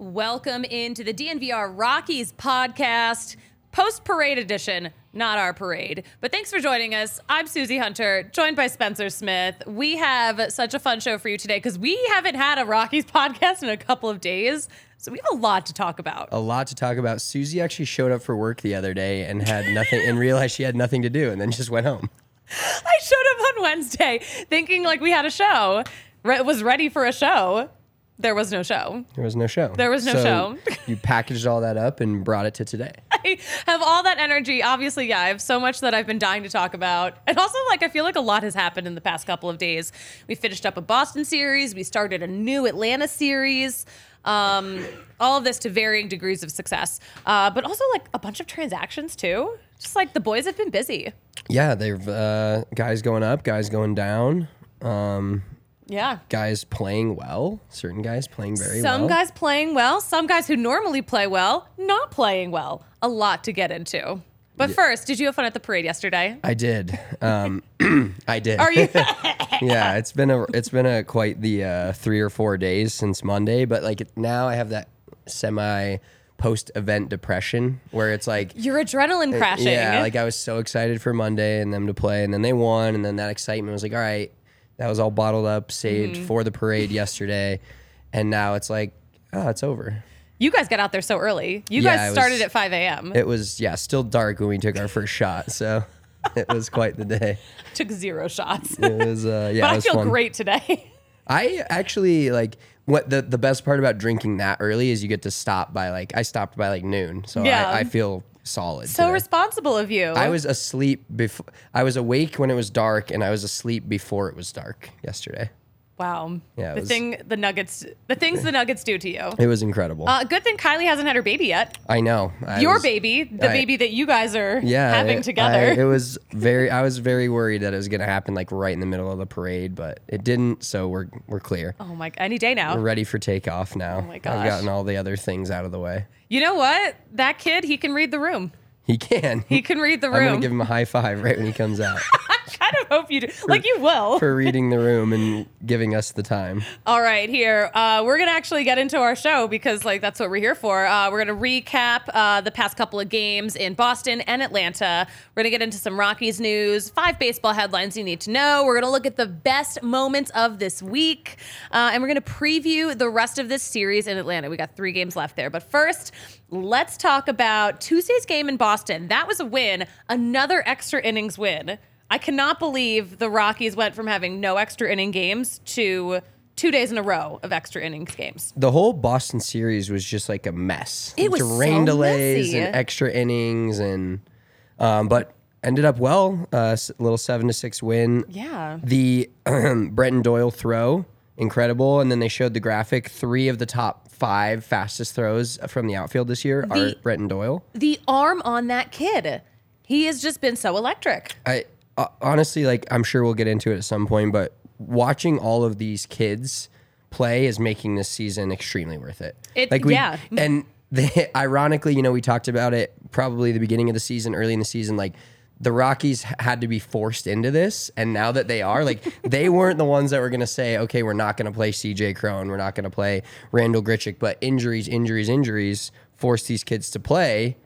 Welcome into the DNVR Rockies podcast, post parade edition. Not our parade, but thanks for joining us. I'm Suzie Hunter, joined by Spencer Smith. We have such a fun show for you today because we haven't had a Rockies podcast in a couple of days. So we have a lot to talk about. a lot to talk about. Susie actually showed up for work the other day and had nothing and realized she had nothing to do and then just went home. I showed up on Wednesday thinking like we had a show, re- was ready for a show. There was no show. There was no show. There was no So show. you packaged all that up and brought it to today. I have all that energy. Obviously, yeah, I have so much that I've been dying to talk about. And also, like, I feel like a lot has happened in the past couple of days. We finished up a Boston series, we started a new Atlanta series. Um, all of this to varying degrees of success, uh, but also like a bunch of transactions too. Just like the boys have been busy. Yeah, they've uh, guys going up, guys going down, um, Yeah. guys playing well. Certain guys playing very well. Some guys playing well, some guys who normally play well, not playing well. A lot to get into. But first, did you have fun at the parade yesterday? I did. Um, I did. Are you? yeah, it's been a it's been a quite the uh, three or four days since Monday, but like now I have that semi post event depression where it's like Your adrenaline crashing. Yeah, like I was so excited for Monday and them to play, and then they won, and then that excitement was like, all right, that was all bottled up, saved Mm-hmm. for the parade yesterday, and now it's like, oh, it's over. You guys got out there so early. You Yeah, guys it was- started at 5 a.m. It was yeah, still dark when we took our first shot, so it was quite the day. Took zero shots. It was uh, yeah, but I feel fun. great today. I actually like what the the best part about drinking that early is you get to stop by like I stopped by like noon, so Yeah. I, I feel solid. so today. responsible of you. I was asleep before I was awake when it was dark, and I was asleep before it was dark yesterday. Wow. Yeah, the was- thing the Nuggets the things the Nuggets do to you. It was incredible. Uh, good thing Kylie hasn't had her baby yet. I know I Your was- baby, the I- baby that you guys are yeah, having it- together. I- it was very. I was very worried that it was going to happen like right in the middle of the parade, but it didn't. So we're we're clear. oh my god. any day now. We're ready for takeoff now. Oh my gosh. I've gotten all the other things out of the way. You know what? That kid, he can read the room. He can. He can read the room. I'm gonna give him a high five right when he comes out kind of hope you do. like you will. for reading the room and giving us the time. All right, here uh, we're gonna actually get into our show because like that's what we're here for. Uh, we're gonna recap uh, the past couple of games in Boston and Atlanta. We're gonna get into some Rockies news, five baseball headlines you need to know. We're gonna look at the best moments of this week, uh, and we're gonna preview the rest of this series in Atlanta. We got three games left there, but first. Let's talk about Tuesday's game in Boston. That was a win, another extra innings win. I cannot believe the Rockies went from having no extra inning games to two days in a row of extra innings games. The whole Boston series was just like a mess. It was rain so delays messy. and extra innings, and um, but ended up well. Uh, little seven to six win. Yeah. The Brenton Doyle throw, incredible. And then they showed the graphic. Three of the top five fastest throws from the outfield this year are The- Brenton Doyle. The arm on that kid, he has just been so electric. I uh, honestly like. I'm sure we'll get into it at some point, but watching all of these kids play is making this season extremely worth it. It- like we, yeah. and they, ironically, you know, we talked about it probably the beginning of the season, early in the season, like. The Rockies had to be forced into this, and now that they are, like, they weren't the ones that were going to say, "Okay, we're not going to play C.J. Cron, we're not going to play Randal Grichuk," but injuries, injuries, injuries forced these kids to play,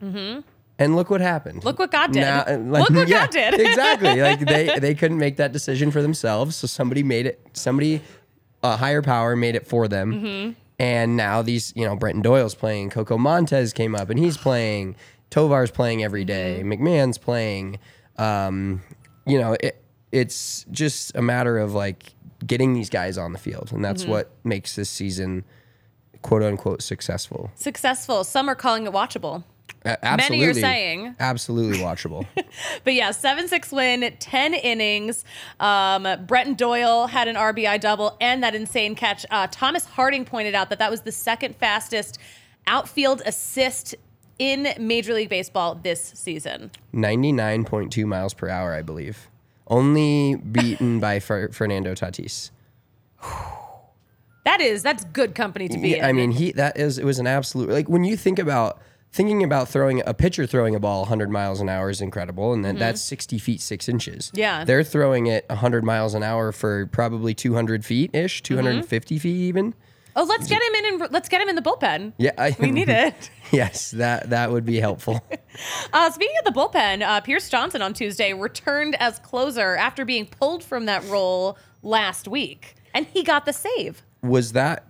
and look what happened. Mm-hmm. Look what God did. uh, Look what God did. exactly. Like they they couldn't make that decision for themselves, so somebody made it. Somebody, a higher power, made it for them. Mm-hmm. And now these, you know, Brenton Doyle's playing, Coco Montes came up and he's playing, Tovar's playing every day, McMahon's playing. Um, you know, it, it's just a matter of like getting these guys on the field, and that's what makes this season quote unquote successful. Successful. Some are calling it watchable. A- Many are absolutely- saying. absolutely watchable. But yeah, 7 6 win, 10 innings. Um, Brenton Doyle had an RBI double and that insane catch. Uh, Thomas Harding pointed out that that was the second fastest outfield assist in Major League Baseball this season. 99.2 miles per hour, I believe. Only beaten by Fer- Fernando Tatis. That is, that's good company to be in. Yeah, I mean, he that is it was an absolute like when you think about thinking about throwing a pitcher throwing a ball 100 miles an hour is incredible, and then that's 60 feet six inches. Mm-hmm. Yeah. they're throwing it 100 miles an hour for probably 200 feet ish, Mm-hmm. 250 feet even. oh, let's get him in and let's get him in the bullpen. Yeah, I, We need it. yes, that that would be helpful. Uh, speaking of the bullpen, uh, Pierce Johnson on Tuesday returned as closer after being pulled from that role last week, and he got the save. was that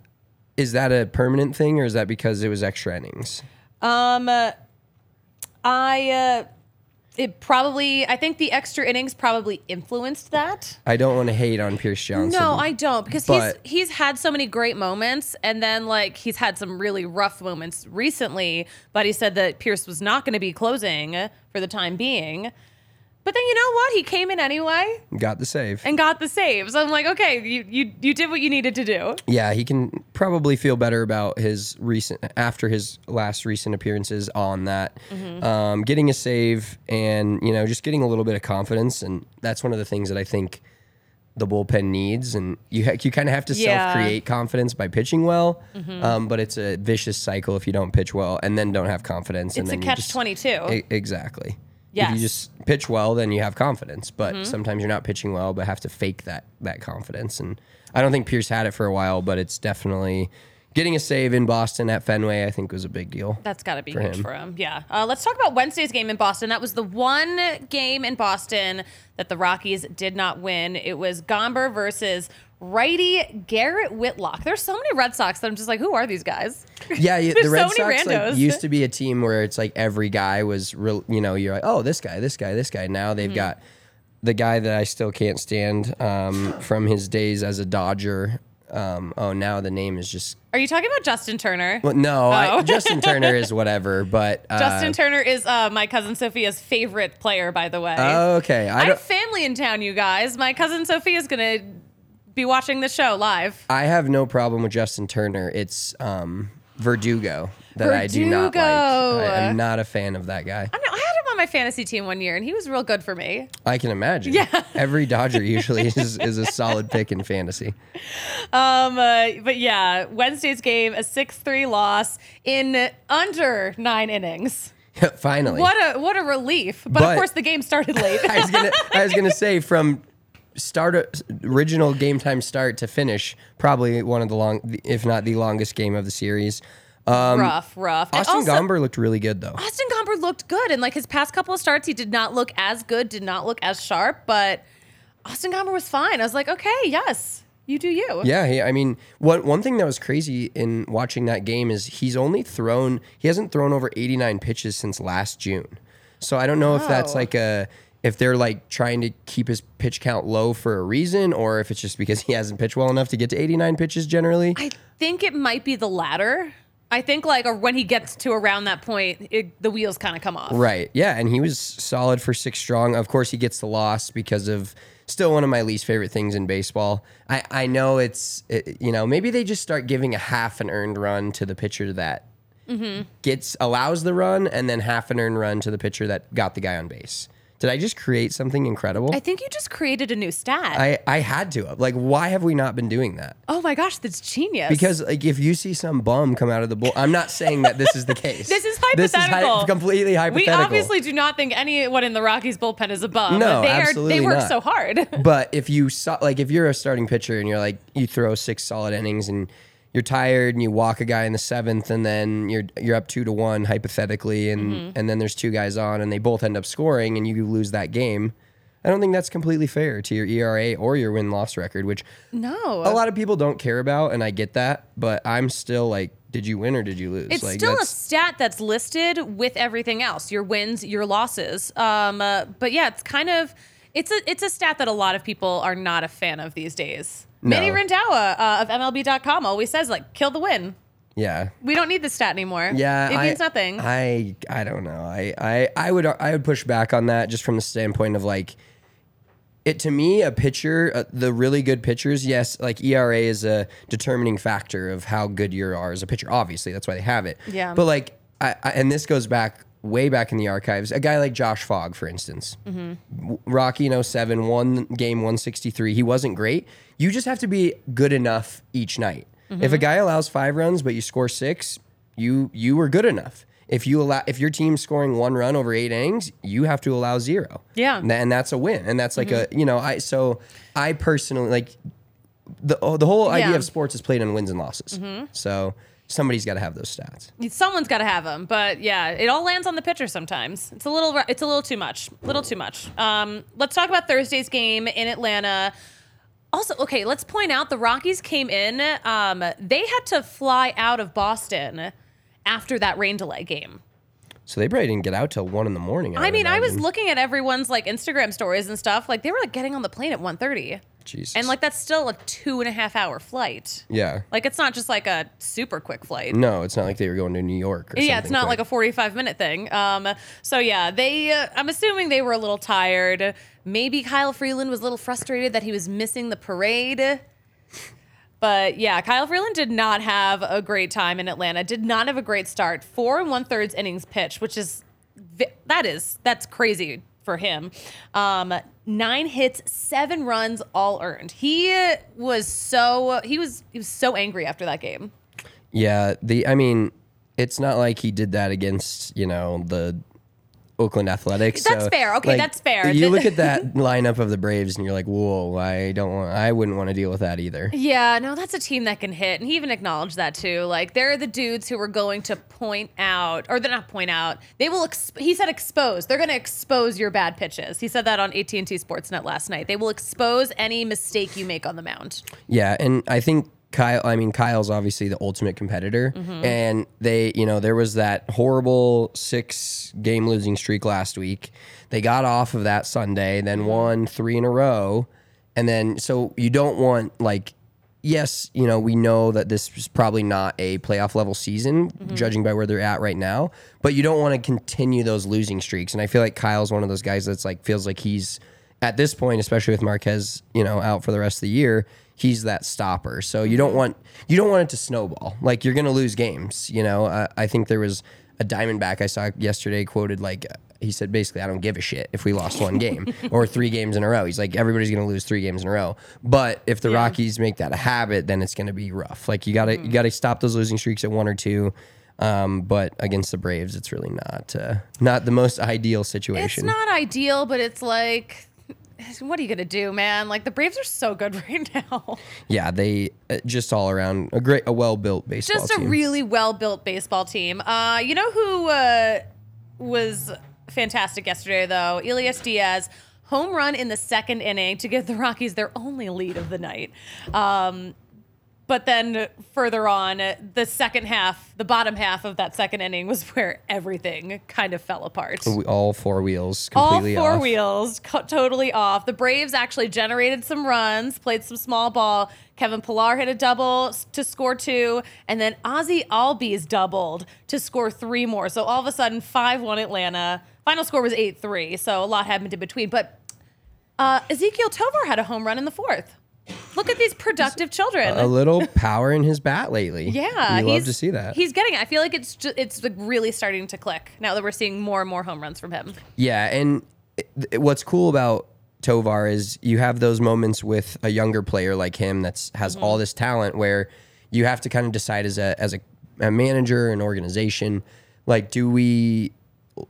is that a permanent thing or is that because it was extra innings? Um, uh, I uh, it probably I think the extra innings probably influenced that. I don't want to hate on Pierce Johnson. No, I don't because But- he's he's had so many great moments, and then like he's had some really rough moments recently. But he said that Pierce was not going to be closing for the time being. But then you know what? He came in anyway got the save. and got the save. So I'm like, okay, you you you did what you needed to do. Yeah, he can probably feel better about his recent after his last recent appearances on that. Mm-hmm. Um, getting a save and you know just getting a little bit of confidence, and that's one of the things that I think the bullpen needs. And you ha- you kind of have to Yeah. Mm-hmm. self create confidence by pitching well, um, but it's a vicious cycle if you don't pitch well and then don't have confidence. and It's a then you catch just- twenty two. E- exactly. If Yes. Mm-hmm. you just pitch well, then you have confidence. But sometimes you're not pitching well, but have to fake that that confidence. And I don't think Pierce had it for a while, but it's definitely getting a save in Boston at Fenway. I think was a big deal. That's got to be for huge him. for him. Yeah. Uh, let's talk about Wednesday's game in Boston. That was the one game in Boston that the Rockies did not win. It was Gomber versus righty Garrett Whitlock. There's so many Red Sox that I'm just like, who are these guys? Yeah, yeah the Red so Sox like, used to be a team where it's like every guy was real. You know, you're like, oh, this guy, this guy, this guy. Now Mm-hmm. they've got the guy that I still can't stand um, from his days as a Dodger. Um, oh, now the name is just Are you talking about Justin Turner? well, no. I, Oh. Justin Turner is whatever, but uh, Justin Turner is uh, my cousin Sophia's favorite player, by the way. Okay, I I have family in town, you guys. My cousin Sophia's gonna be watching the show live. I have no problem with Justin Turner. It's um, Verdugo that I do not like. Verdugo. I am not a fan of that guy. I know I had him on my fantasy team one year, and he was real good for me. I can imagine. Yeah. Every Dodger usually is, is a solid pick in fantasy. Um, uh, but yeah, Wednesday's game, a six-three loss in under nine innings. Finally. What a what a relief! But, But- of course, the game started late. I was gonna I was gonna say from start original game time start to finish, probably one of the long if not the longest game of the series. Um, rough, rough. Austin also- Gomber looked really good though. Austin Gomber looked good, and like his past couple of starts, he did not look as good, did not look as sharp, but Austin Gomber was fine. I was like, okay, yes, you do you. Yeah, he, I mean, one one thing that was crazy in watching that game is he's only thrown he hasn't thrown over 89 pitches since last June. So I don't know if that's Oh. like a if they're like trying to keep his pitch count low for a reason or if it's just because he hasn't pitched well enough to get to 89 pitches generally. I think it might be the latter. I think like, or when he gets to around that point, it, the wheels kind of come off. Right. Yeah, and he was solid for six strong. Of course, he gets the loss because of still one of my least favorite things in baseball. I I know it's it, you know maybe they just start giving a half an earned run to the pitcher that mm-hmm. gets allows the run, and then half an earned run to the pitcher that got the guy on base. Did I just create something incredible? I think you just created a new stat. I, I had to. Like, why have we not been doing that? oh my gosh, that's genius. Because like if you see some bum come out of the bull, I'm not saying that this is the case. This is This is hy- hypothetical. we obviously do not think anyone in the Rockies bullpen is a bum. No, they are. absolutely They work not. so hard. But if you saw, like, if you're a starting pitcher and you're like, you throw six solid innings and you're tired and you walk a guy in the seventh and then you're you're up two to one hypothetically and Mm-hmm. and then there's two guys on and they both end up scoring and you lose that game. I don't think that's completely fair to your ERA or your win loss record, which No. a lot of people don't care about, and I get that. But I'm still like, did you win or did you lose? It's like, still a stat that's listed with everything else: your wins, your losses. Um, uh, but yeah, it's kind of it's a it's a stat that a lot of people are not a fan of these days. Manny No. Uh, of MLB.com always says like, "Kill the win." yeah. We don't need the stat anymore. Yeah, it I, means nothing. I I don't know. I, I I would I would push back on that just from the standpoint of like it to me a pitcher uh, the really good pitchers yes like ERA is a determining factor of how good you are as a pitcher obviously that's why they have it Yeah. but like I, I and this goes back way back in the archives a guy like Josh Fogg for instance. W- Rocky in 07 one game 163 he wasn't great. You just have to be good enough each night. If a guy allows five runs but you score six you you were good enough. If you allow if your team's scoring one run over eight innings you have to allow zero. Yeah. and, and that's a win. And that's like a mm-hmm. you know i so i personally like the the whole idea Yeah. of sports is played on wins and losses. Mm-hmm. So somebody's got to have those stats Someone's got to have them, but yeah, it all lands on the pitcher sometimes. It's a little, it's a little too much, A little too much. Um, let's talk about Thursday's game in Atlanta. Also, okay, let's point out the Rockies came in. Um, they had to fly out of Boston after that rain delay game. so they probably didn't get out till one in the morning I would mean, I was looking at everyone's like Instagram stories and stuff. Like they were like getting on the plane at 1.30. Jesus. and like that's still a two and a half hour flight. yeah Like it's not just like a super quick flight. no it's not like they were going to new york or Yeah, it's not quick. like a 45 minute thing. Um, so yeah, they. Uh, I'm assuming they were a little tired. Maybe Kyle Freeland was a little frustrated that he was missing the parade. But yeah, Kyle Freeland did not have a great time in Atlanta. Did not have a great start. Four and one thirds innings pitched, which is that is that's crazy for him. Um, nine hits, seven runs, all earned. He was so he was he was so angry after that game. Yeah, the I mean, it's not like he did that against you know the Oakland Athletics. That's so, fair. Okay, like, that's fair. You look at that lineup of the Braves, and you're like, whoa, I don't want, I wouldn't want to deal with that either. Yeah, no, that's a team that can hit. And he even acknowledged that too. Like, they're the dudes who are going to point out, or they're not point out, they will, exp- he said expose. They're going to expose your bad pitches. He said that on AT&T Sportsnet last night. They will expose any mistake you make on the mound. Yeah, and I think Kyle. I mean, Kyle's obviously the ultimate competitor, Mm-hmm. and they, you know, there was that horrible six game losing streak last week. They got off of that Sunday, then Mm-hmm. won three in a row, and then so you don't want like. Yes, you know, we know that this is probably not a playoff level season, Mm-hmm. judging by where they're at right now. But you don't want to continue those losing streaks. And I feel like Kyle's one of those guys that's like feels like he's at this point, especially with Marquez, you know, out for the rest of the year, he's that stopper. So you don't want you don't want it to snowball. Like you're going to lose games. You know, I, I think there was a Diamondback I saw yesterday quoted like he said basically I don't give a shit if we lost one game or three games in a row. He's like everybody's going to lose three games in a row. But if the Rockies make that a habit, then it's going to be rough. Like you got to you got to stop those losing streaks at one or two. Um, but against the Braves, it's really not uh, not the most ideal situation. It's not ideal, but it's like, what are you going to do, man? Like, the Braves are so good right now. Yeah, they uh, just all around a great, a well built baseball team. just a team. really well built baseball team. Uh, you know who uh, was fantastic yesterday though? Elias Diaz. Home run in the second inning to give the Rockies their only lead of the night. Um, but then further on, the second half, the bottom half of that second inning was where everything kind of fell apart. All four wheels All four off. wheels co- totally off. The Braves actually generated some runs, played some small ball. Kevin Pillar hit a double to score two, and then Ozzie Albies doubled to score three more. So all of a sudden, 5 1 Atlanta. Final score was 8 3, so a lot happened in between. But uh, Ezekiel Tovar had a home run in the fourth. Look at these productive children. A little power in his bat lately. yeah, you love to see that. He's getting it. I feel like it's ju- it's like really starting to click now that we're seeing more and more home runs from him. Yeah, and it- it- what's cool about Tovar is you have those moments with a younger player like him that's has Mm-hmm. all this talent where you have to kind of decide as a as a, a manager, an organization, like do we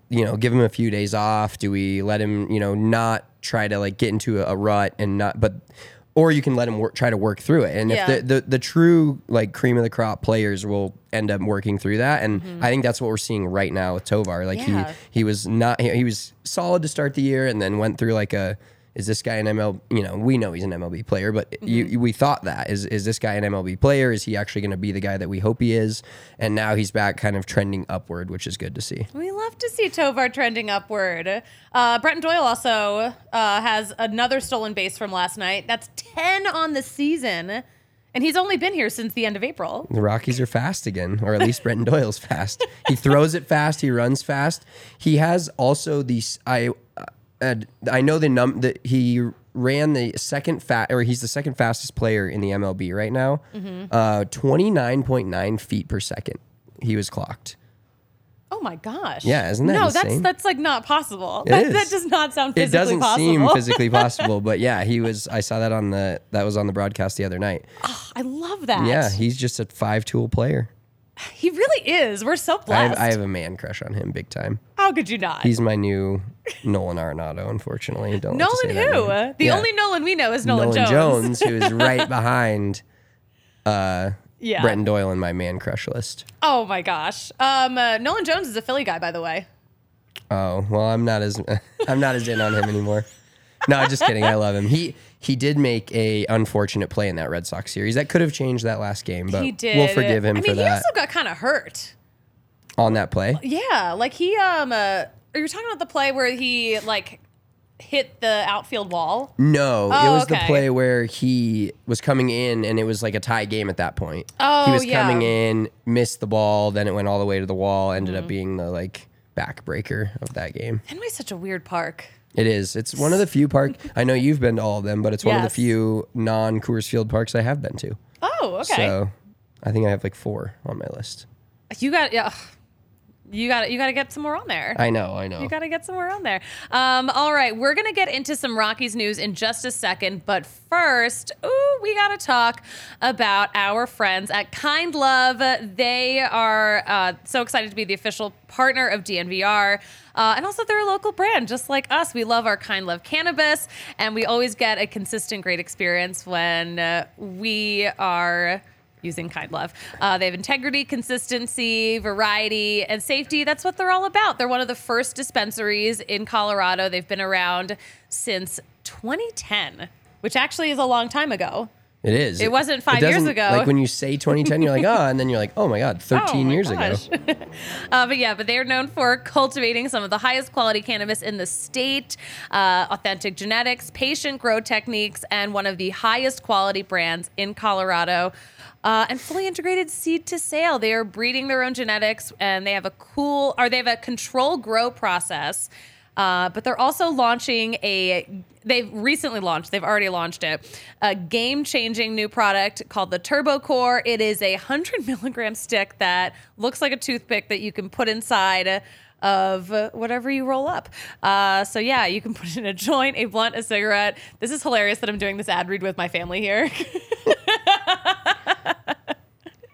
you know give him a few days off? Do we let him you know not try to like get into a, a rut and not but or you can let him work, try to work through it. And Yeah. if the, the the true like cream of the crop players will end up working through that, and I think that's what we're seeing right now with Tovar. Like Mm-hmm. Yeah. he he was not he, he was solid to start the year, and then went through like a is this guy an MLB? You know, we know he's an MLB player, but Mm-hmm. you, we thought that is is this guy an MLB player? Is he actually going to be the guy that we hope he is? And now he's back, kind of trending upward, which is good to see. We love to see Tovar trending upward. Uh, Brenton Doyle also uh, has another stolen base from last night. That's 10 on the season. And he's only been here since the end of April. The Rockies are fast again, or at least Brenton Doyle's fast. He throws it fast. He runs fast. He has also these. I uh, I know the num that he ran the second fat or he's the second fastest player in the MLB right now. Uh, twenty nine point nine feet per second. He was clocked. Oh my gosh. Yeah, isn't that No, insane? that's that's like not possible. It that, is. that does not sound physically It doesn't possible. seem physically possible, but yeah, he was. I saw that on the that was on the broadcast the other night. I love that. Yeah, he's just a five tool player. He really is. We're so I blessed. have, I have a man crush on him, big time. How could you not? He's my new Nolan Arenado, unfortunately. Don't like to say Nolan that who? name. The Yeah. only Nolan we know is Nolan, Nolan Jones. Jones, who is right behind yeah. Brenton Doyle in my man crush list. Oh my gosh. Um, uh, Nolan Jones is a Philly guy, by the way. Oh well, I'm not as I'm not as in on him anymore. No, just kidding. I love him. He he did make a unfortunate play in that Red Sox series that could have changed that last game, but he did. we'll forgive him I mean, for he that also got kind of hurt. on that play. Yeah, like he um, uh, are you talking about the play where he like hit the outfield wall? No, it Oh, was the okay. play where he was coming in and it was like a tie game at that point. Oh, he was yeah. coming in, missed the ball, then it went all the way to the wall, ended Mm-hmm. up being the like backbreaker of that game. Fenway's such a weird park. It is. It's one of the few park. I know you've been to all of them, but it's one of the Yes. few non Coors Field parks I have been to. Oh, okay. So I think I have like four on my list. you got yeah. You got you got to get some more on there. I know. I know. You got to get somewhere on there. Um, all right, we're going to get into some Rockies news in just a second. But first, ooh, we got to talk about our friends at Kind Love. They are uh, so excited to be the official partner of DNVR. Uh, and also, they're a local brand, just like us. We love our Kind Love cannabis, and we always get a consistent, great experience when uh, we are using Kind Love. Uh, they have integrity, consistency, variety, and safety. That's what they're all about. They're one of the first dispensaries in Colorado. They've been around since 2010, which actually is a long time ago. it is. It wasn't five years ago. Like when you say 2010, you're like, oh, and then you're like, oh my God, 13 Oh my years ago. uh, but yeah, but they are known for cultivating some of the highest quality cannabis in the state, uh, authentic genetics, patient grow techniques, and one of the highest quality brands in Colorado. Uh, and fully integrated seed to sale. They are breeding their own genetics, and they have a cool, or they have a control grow process. Uh, but they're also launching a. They've recently launched. They've already launched it. A game-changing new product called the Turbo Core. It is a hundred milligram stick that looks like a toothpick that you can put inside of whatever you roll up. Uh, so yeah, you can put it in a joint, a blunt, a cigarette. This is hilarious that I'm doing this ad read with my family here.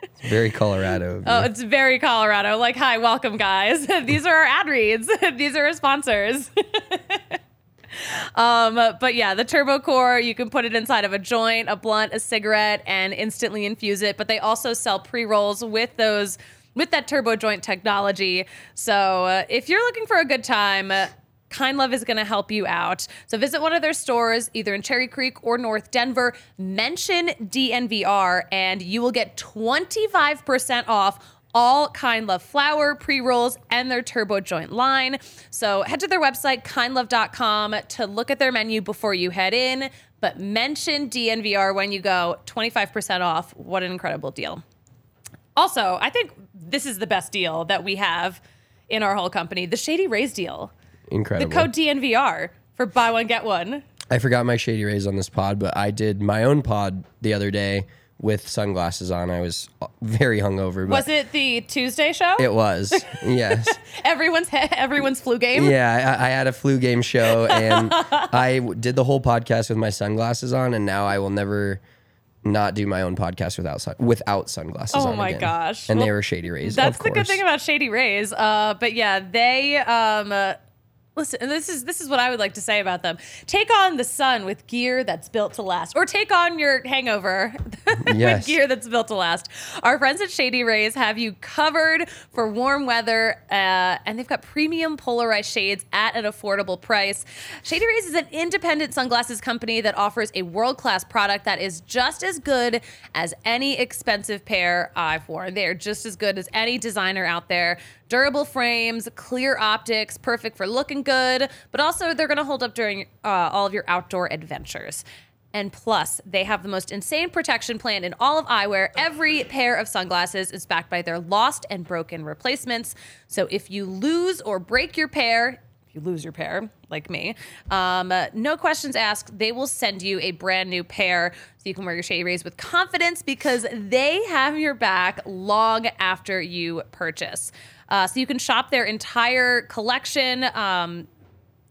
It's very Colorado. Oh, it's very Colorado. Like, hi, welcome, guys. These are our ad reads. These are our sponsors. um, but yeah, the Turbo Core, you can put it inside of a joint, a blunt, a cigarette, and instantly infuse it. But they also sell pre rolls with those. With that turbo joint technology. So, uh, if you're looking for a good time, uh, Kind Love is going to help you out. So visit one of their stores, either in Cherry Creek or North Denver. Mention DNVR, and you will get 25% off all Kind Love flour, pre rolls, and their turbo joint line. So head to their website, kindlove.com, to look at their menu before you head in. But mention DNVR when you go, 25% off. What an incredible deal. Also, I think this is the best deal that we have in our whole company the Shady Rays deal. The code DNVR for buy one, get one. I forgot my Shady Rays on this pod, but I did my own pod the other day with sunglasses on. I was very hungover. But Was it the Tuesday show? It was. Yes. everyone's everyone's flu game. Yeah, I, I had a flu game show, and I did the whole podcast with my sunglasses on, and now I will never not do my own podcast without sun- without sunglasses Oh my again. gosh. And they were Shady Rays. That's the good thing about Shady Rays. Uh, but yeah, they um, uh, Listen, and this is this is what I would like to say about them. Take on the sun with gear that's built to last, or take on your hangover Yes. with gear that's built to last. Our friends at Shady Rays have you covered for warm weather, uh, and they've got premium polarized shades at an affordable price. Shady Rays is an independent sunglasses company that offers a world class product that is just as good as any expensive pair I've worn. They are just as good as any designer out there. Durable frames, clear optics, perfect for looking good, but also they're going to hold up during uh, all of your outdoor adventures. And plus, they have the most insane protection plan in all of eyewear. Every pair of sunglasses is backed by their lost and broken replacements. So if you lose or break your pair, if you lose your pair, like me, um, uh, no questions asked. They will send you a brand new pair so you can wear your Shady Rays with confidence because they have your back long after you purchase. Uh, so you can shop their entire collection. Um,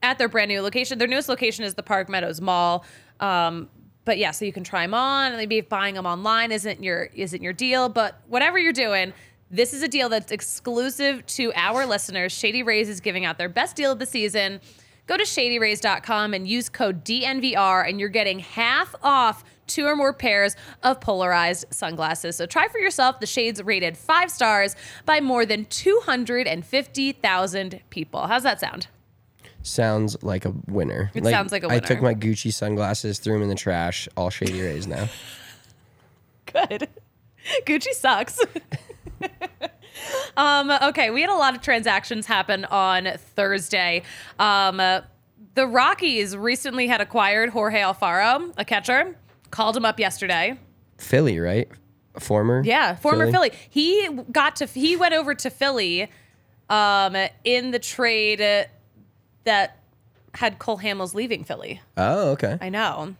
at their brand new location. Their newest location is the Park Meadows Mall. Um, but yeah, so you can try them on. Maybe buying them online isn't your isn't your deal, but whatever you're doing, this is a deal that's exclusive to our listeners. Shady Rays is giving out their best deal of the season. Go to shadyrays.com and use code DNVR, and you're getting half off two or more pairs of polarized sunglasses. So try for yourself the shades rated five stars by more than 250,000 people. How's that sound? Sounds like a winner. It sounds like a winner. I took my Gucci sunglasses, threw them in the trash. All Shady Rays now. Good. Gucci sucks. um, okay, we had a lot of transactions happen on Thursday. Um, uh, the Rockies recently had acquired Jorge Alfaro, a catcher. Called him up yesterday. Philly, right? Former. Yeah, former Philly. He got to he went over to Philly um, in the trade that had Cole Hamels leaving Philly. Oh, okay. I know.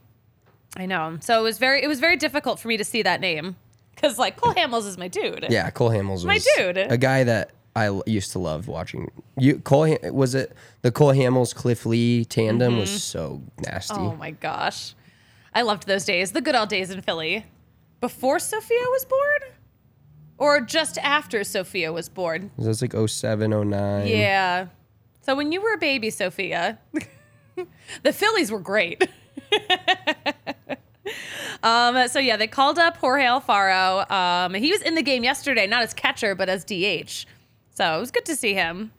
I know. So it was very it was very difficult for me to see that name cuz like Cole Hamels is my dude. Yeah, Cole Hamels was My dude. a guy that I l- used to love watching. You Cole Ham- was it the Cole Hamels Cliff Lee tandem was so nasty. Oh my gosh. I loved those days. The good old days in Philly. Before Sophia was born? Or just after Sophia was born? That's like 07, 09. Yeah. So when you were a baby, Sophia, the Phillies were great. um, so yeah, they called up Jorge Alfaro. Um, he was in the game yesterday, not as catcher, but as DH. So it was good to see him.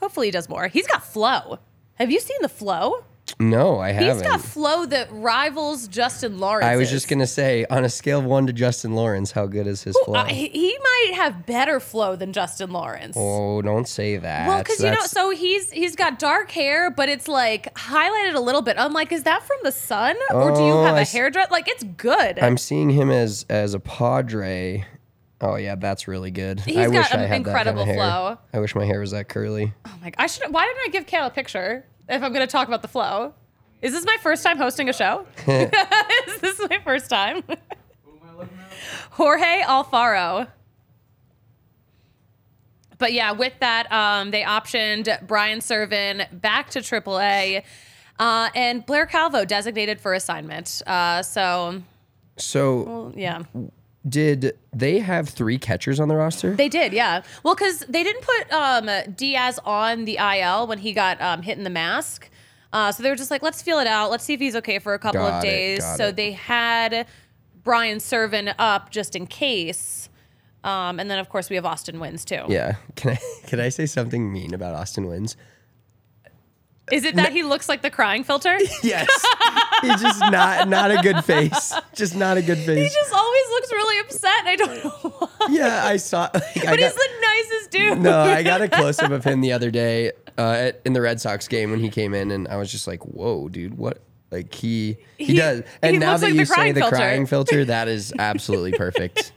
Hopefully he does more. He's got flow. Have you seen the flow? No, I He's haven't. He's got flow that rivals Justin Lawrence. I was just gonna say, on a scale of one to Justin Lawrence, how good is his flow? Uh, he, he might have better flow than Justin Lawrence. oh, don't say that. Well, because you know, That's- so he's he's got dark hair, but it's like highlighted a little bit. I'm like, is that from the sun, or do you Oh, have I a s- hairdress? Like, it's good. I'm seeing him as as a Padre. Oh yeah, that's really good. He's I got wish I had incredible that kind of hair. flow. I wish my hair was that curly. oh my! I should. Why didn't I give Kale a picture if I'm going to talk about the flow? Is this my first time hosting a show? is this my first time? Who am I looking at? Jorge Alfaro. But yeah, with that, um, they optioned Brian Serven back to AAA, uh, and Blair Calvo designated for assignment. Uh, so So yeah, did they have three catchers on the roster? they did. Yeah, well, because they didn't put um, Diaz on the IL when he got um, hit in the mask. Uh, so they were just like, let's feel it out. Let's see if he's okay for a couple Got of days. got so it. they had Brian Serven up just in case. Um, and then of course we have Austin Wynns too. yeah. Can I can I say something mean about Austin Wynns? Is it that he looks like the crying filter? Yes. He's just not not a good face. Just not a good face. he just always looks really upset. And I don't know why. yeah, I saw. Like, I But he's got, the nicest dude. no, I got a close up of him the other day uh, at, in the Red Sox game when he came in, and I was just like, "Whoa, dude! What?" Like he he, He- does. And he now that like the you say crying the filter. crying filter, that is absolutely perfect.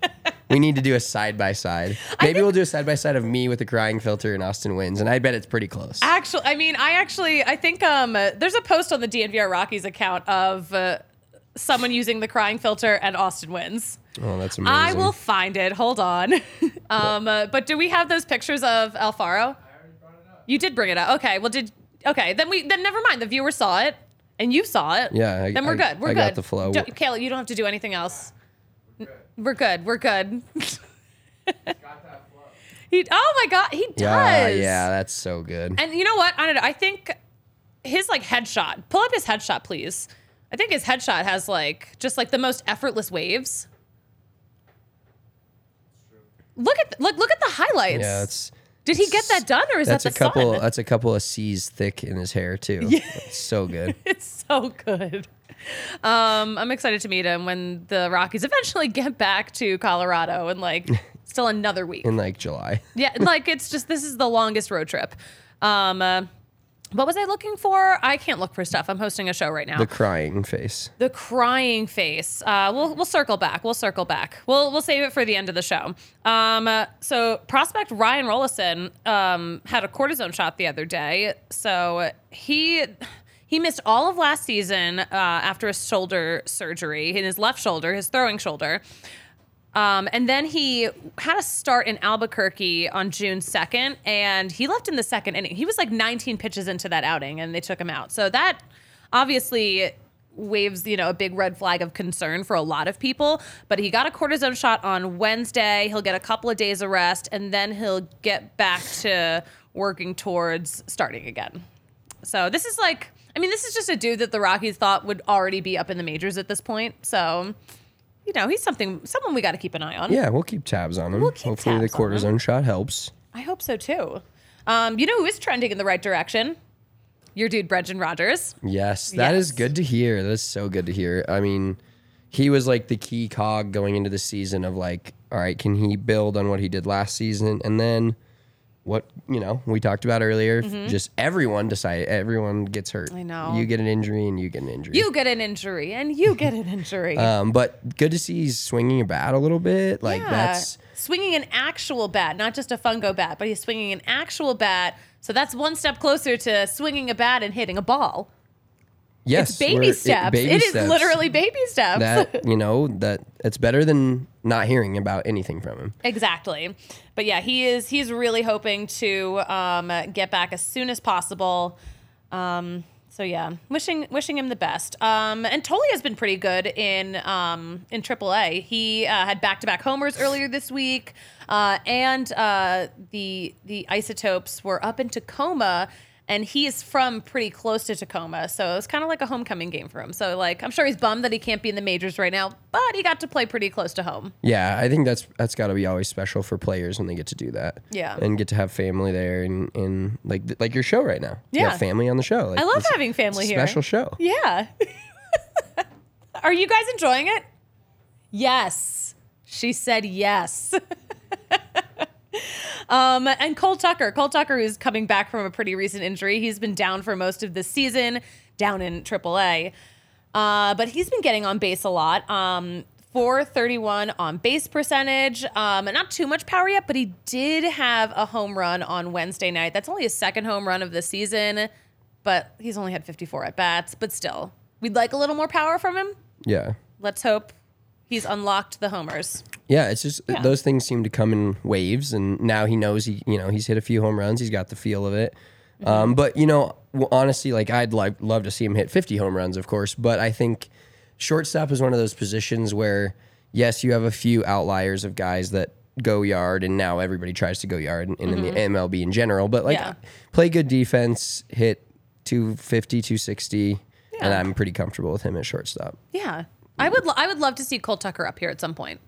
We need to do a side by side. Maybe we'll do a side by side of me with the crying filter and Austin Wynns, and I bet it's pretty close. Actually, I mean, I actually, I think um, there's a post on the DNVR Rockies account of uh, someone using the crying filter and Austin Wynns. oh, that's amazing. I will find it. Hold on. um, uh, but do we have those pictures of Alfaro? You did bring it up. Okay. Well, did okay? Then we then never mind. The viewer saw it, and you saw it. Yeah, I- then we're I- good. We're I good. got the flow. Kayla, you don't have to do anything else. We're good. We're good. he. Oh my God, he does. Yeah, yeah, that's so good. And you know what? I don't know. I think his like headshot. Pull up his headshot, please. I think his headshot has like just like the most effortless waves. Look at look look at the highlights. Yeah, it's Did he get that done, or is that's that a the couple. sun? That's a couple of C's thick in his hair too. It's so good. It's so good. Um, I'm excited to meet him when the Rockies eventually get back to Colorado and like still another week. in like July. Yeah, like it's just this is the longest road trip. Um, uh, what was I looking for? I can't look for stuff. I'm hosting a show right now. The crying face. The crying face. Uh, we'll we'll circle back. We'll circle back. We'll we'll save it for the end of the show. Um, uh, so prospect Ryan Rolison um, had a cortisone shot the other day. So he he missed all of last season uh, after a shoulder surgery in his left shoulder, his throwing shoulder. Um, and then he had a start in Albuquerque on June 2nd, and he left in the second inning. He was like 19 pitches into that outing, and they took him out. So that obviously waves, you know, a big red flag of concern for a lot of people. But he got a cortisone shot on Wednesday. He'll get a couple of days of rest, and then he'll get back to working towards starting again. So this is like, I mean, this is just a dude that the Rockies thought would already be up in the majors at this point. So, you know, he's something, someone we got to keep an eye on. Yeah, we'll keep tabs on him. We'll keep Hopefully, the tabs on him. cortisone shot helps. I hope so too. Um, you know who is trending in the right direction? Your dude, Brendan Rodgers. Yes, that is Yes. good to hear. That's so good to hear. I mean, he was like the key cog going into the season of like, all right, can he build on what he did last season? And then what, you know, we talked about earlier, just everyone decide everyone gets hurt. Mm-hmm. I know. You get an injury and you get an injury. You get an injury and you get an injury. um, but good to see he's swinging a bat a little bit. Like Yeah. that's swinging an actual bat, not just a fungo bat, but he's swinging an actual bat. So that's one step closer to swinging a bat and hitting a ball. Yes, It's baby we're- it- steps. baby it is steps. literally baby steps. that you know that it's better than not hearing about anything from him. Exactly. But yeah, he is he's really hoping to um, get back as soon as possible. Um, so yeah, wishing wishing him the best. Um, and Toglia has been pretty good in um, in AAA. He uh, had back to back homers earlier this week, uh, and uh, the the Isotopes were up in Tacoma. And he's from pretty close to Tacoma, so it was kind of like a homecoming game for him. So, like, I'm sure he's bummed that he can't be in the majors right now, but he got to play pretty close to home. Yeah, I think that's that's got to be always special for players when they get to do that. Yeah. and get to have family there and, and like like your show right now. You Yeah. have family on the show. Like, I love having family here. Special show. Yeah. Are you guys enjoying it? Yes. She said yes. um, and Cole Tucker. Cole Tucker who's coming back from a pretty recent injury. He's been down for most of the season, down in AAA. Uh, but he's been getting on base a lot. Um, 431 on base percentage. Um, not too much power yet, but he did have a home run on Wednesday night. That's only his second home run of the season, but he's only had 54 at bats. But still, we'd like a little more power from him. Yeah, Let's hope he's unlocked the homers. yeah. It's just Yeah. those things seem to come in waves, and now he knows he you know he's hit a few home runs. He's got the feel of it. Mm-hmm. Um, but you know, w- honestly, like I'd like love to see him hit 50 home runs, of course. But I think shortstop is one of those positions where yes, you have a few outliers of guys that go yard, and now everybody tries to go yard, and, and in the MLB in general. But like, Mm-hmm. Yeah. play good defense, hit 250, 260, and I'm pretty comfortable with him at shortstop. Yeah. I would, lo- I would love to see Cole Tucker up here at some point.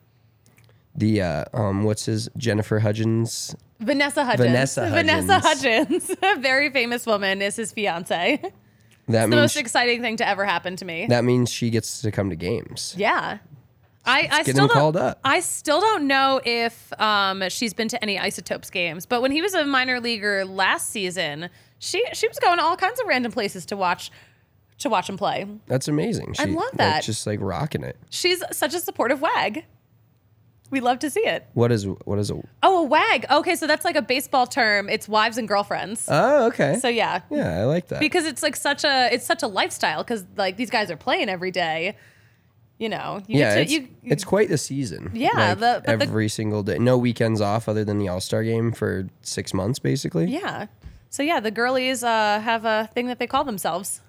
The uh, um, what's his Jennifer Hudgens? Vanessa Hudgens. Vanessa Vanessa Hudgens, a very famous woman, is his fiance. That the means most exciting thing to ever happen to me. that means she gets to come to games. Yeah. I, I get still him don't, called up. I still don't know if um, she's been to any Isotopes games, but when he was a minor leaguer last season, she she was going to all kinds of random places to watch to watch him play. That's amazing. She, I love like, that. just like rocking it. She's such a supportive wag. We love to see it. What is what is a? Oh, a wag. Okay, so that's like a baseball term. It's wives and girlfriends. Oh, okay. so yeah, yeah, I like that. because it's like such a it's such a lifestyle because like these guys are playing every day. You know, you yeah, get it's, to, you, it's quite the season. Yeah, Like, the- but the- every single day, no weekends off other than the All Star game for six months, basically. yeah. So yeah, the girlies uh, have a thing that they call themselves.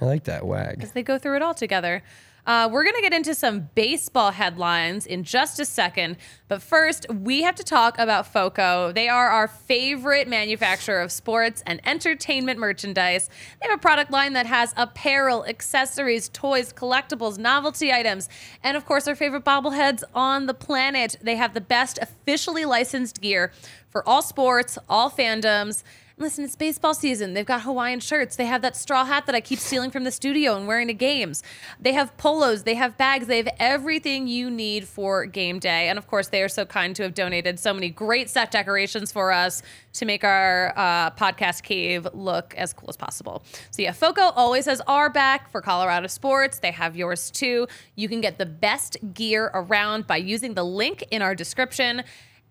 I like that wag. Because they go through it all together. Uh, we're going to get into some baseball headlines in just a second. But first, we have to talk about FOCO. They are our favorite manufacturer of sports and entertainment merchandise. They have a product line that has apparel, accessories, toys, collectibles, novelty items, and of course, our favorite bobbleheads on the planet. They have the best officially licensed gear for all sports, all fandoms. Listen, it's baseball season. They've got Hawaiian shirts. They have that straw hat that I keep stealing from the studio and wearing to games. They have polos. They have bags. They have everything you need for game day. And of course, they are so kind to have donated so many great set decorations for us to make our uh, podcast cave look as cool as possible. So, yeah, FOCO always has our back for Colorado sports. They have yours too. You can get the best gear around by using the link in our description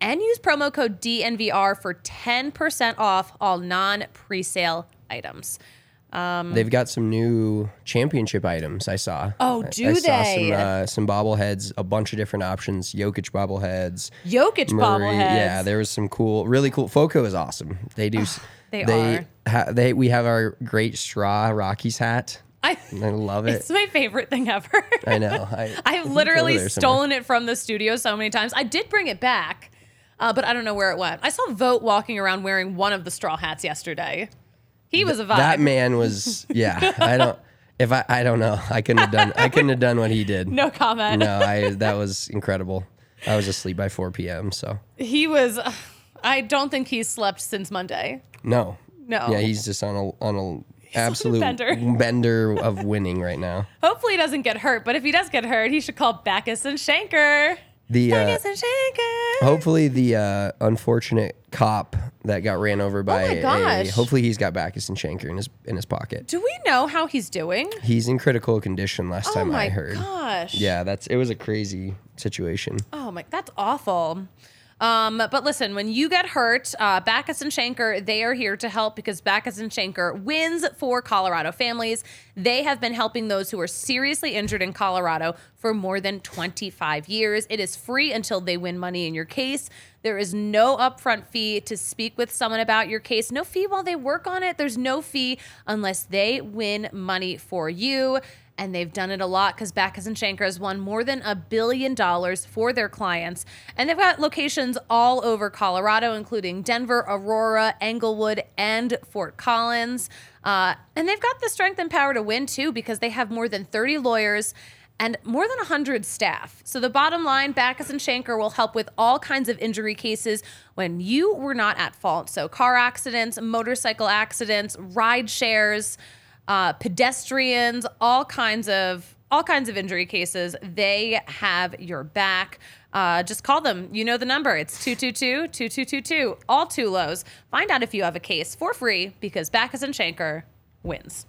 and use promo code DNVR for 10% off all non presale items. They've got some new championship items. I saw. Oh, I- do I saw they? some uh, some bobbleheads, a bunch of different options. Jokic bobbleheads. Jokic Murray. bobbleheads. Yeah, there was some cool, really cool. Foco is awesome. They do. They they Ha, they we have our great straw Rockies hat. I, I love it. it's my favorite thing ever. I know. I, I've literally somewhere. stolen it from the studio so many times. I did bring it back, uh, but I don't know where it went. I saw Vote walking around wearing one of the straw hats yesterday. He was a vibe. That man was. Yeah, I don't. If I, I don't know. I couldn't have done. I couldn't have done what he did. no comment. No, I. That was incredible. I was asleep by 4 p.m. So He was. I don't think he's slept since Monday. no. No. Yeah, he's just on a on a absolute bender. bender of winning right now. Hopefully, he doesn't get hurt. But if he does get hurt, he should call Bachus and Schanker. The uh, hopefully the uh, unfortunate cop that got ran over by Oh my a gosh. hopefully he's got Bachus and Schanker in his in his pocket. Do we know how he's doing? He's in critical condition. Last Oh time my I heard. Oh my gosh. Yeah, that's it was a crazy situation. Oh my, that's awful. Um, but listen, when you get hurt, uh, Bachus and Schanker, they are here to help because Bachus and Schanker wins for Colorado families. They have been helping those who are seriously injured in Colorado for more than 25 years. It is free until they win money in your case. There is no upfront fee to speak with someone about your case. No fee while they work on it. There's no fee unless they win money for you and they've done it a lot because Bachus and Schanker has won more than a billion dollars for their clients. And they've got locations all over Colorado, including Denver, Aurora, Englewood, and Fort Collins. Uh, and they've got the strength and power to win too because they have more than 30 lawyers and more than 100 staff. So the bottom line, Bachus and Schanker will help with all kinds of injury cases when you were not at fault. So car accidents, motorcycle accidents, ride shares, uh, pedestrians, all kinds of all kinds of injury cases. They have your back. Uh, just call them. You know the number. It's 222-2222. All two lows. Find out if you have a case for free because Bachus and Schanker wins.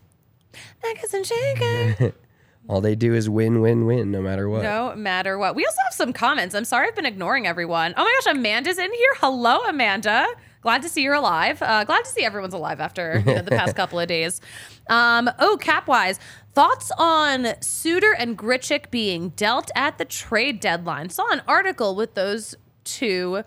Bachus and Schanker. All they do is win, win, win, no matter what. No matter what. We also have some comments. I'm sorry I've been ignoring everyone. Oh my gosh, Amanda's in here. Hello, Amanda. Glad to see you're alive. Uh, glad to see everyone's alive after you know, the past couple of days. Um, oh, Capwise, thoughts on Suter and Grichuk being dealt at the trade deadline? Saw an article with those two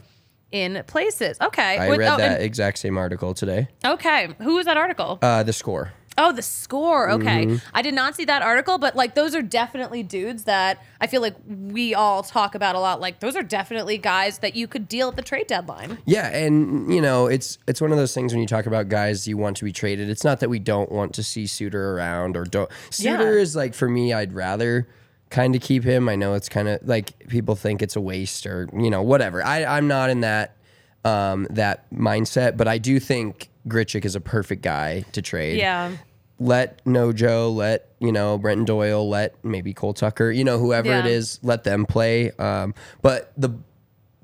in places. Okay. I With- read oh, that and- exact same article today. okay. Who was that article? Uh, the score. Oh, the score. Okay. Mm-hmm. I did not see that article, but like those are definitely dudes that I feel like we all talk about a lot. Like those are definitely guys that you could deal at the trade deadline. Yeah, and you know, it's it's one of those things when you talk about guys you want to be traded. It's not that we don't want to see Suter around or don't. Suter Yeah. is like for me, I'd rather kind of keep him. I know it's kind of like people think it's a waste or you know whatever. I I'm not in that um that mindset, but I do think Grichuk is a perfect guy to trade. Yeah. Let Nojo, let you know Brenton Doyle, let maybe Cole Tucker, you know whoever it Yeah. is, let them play. Um, but the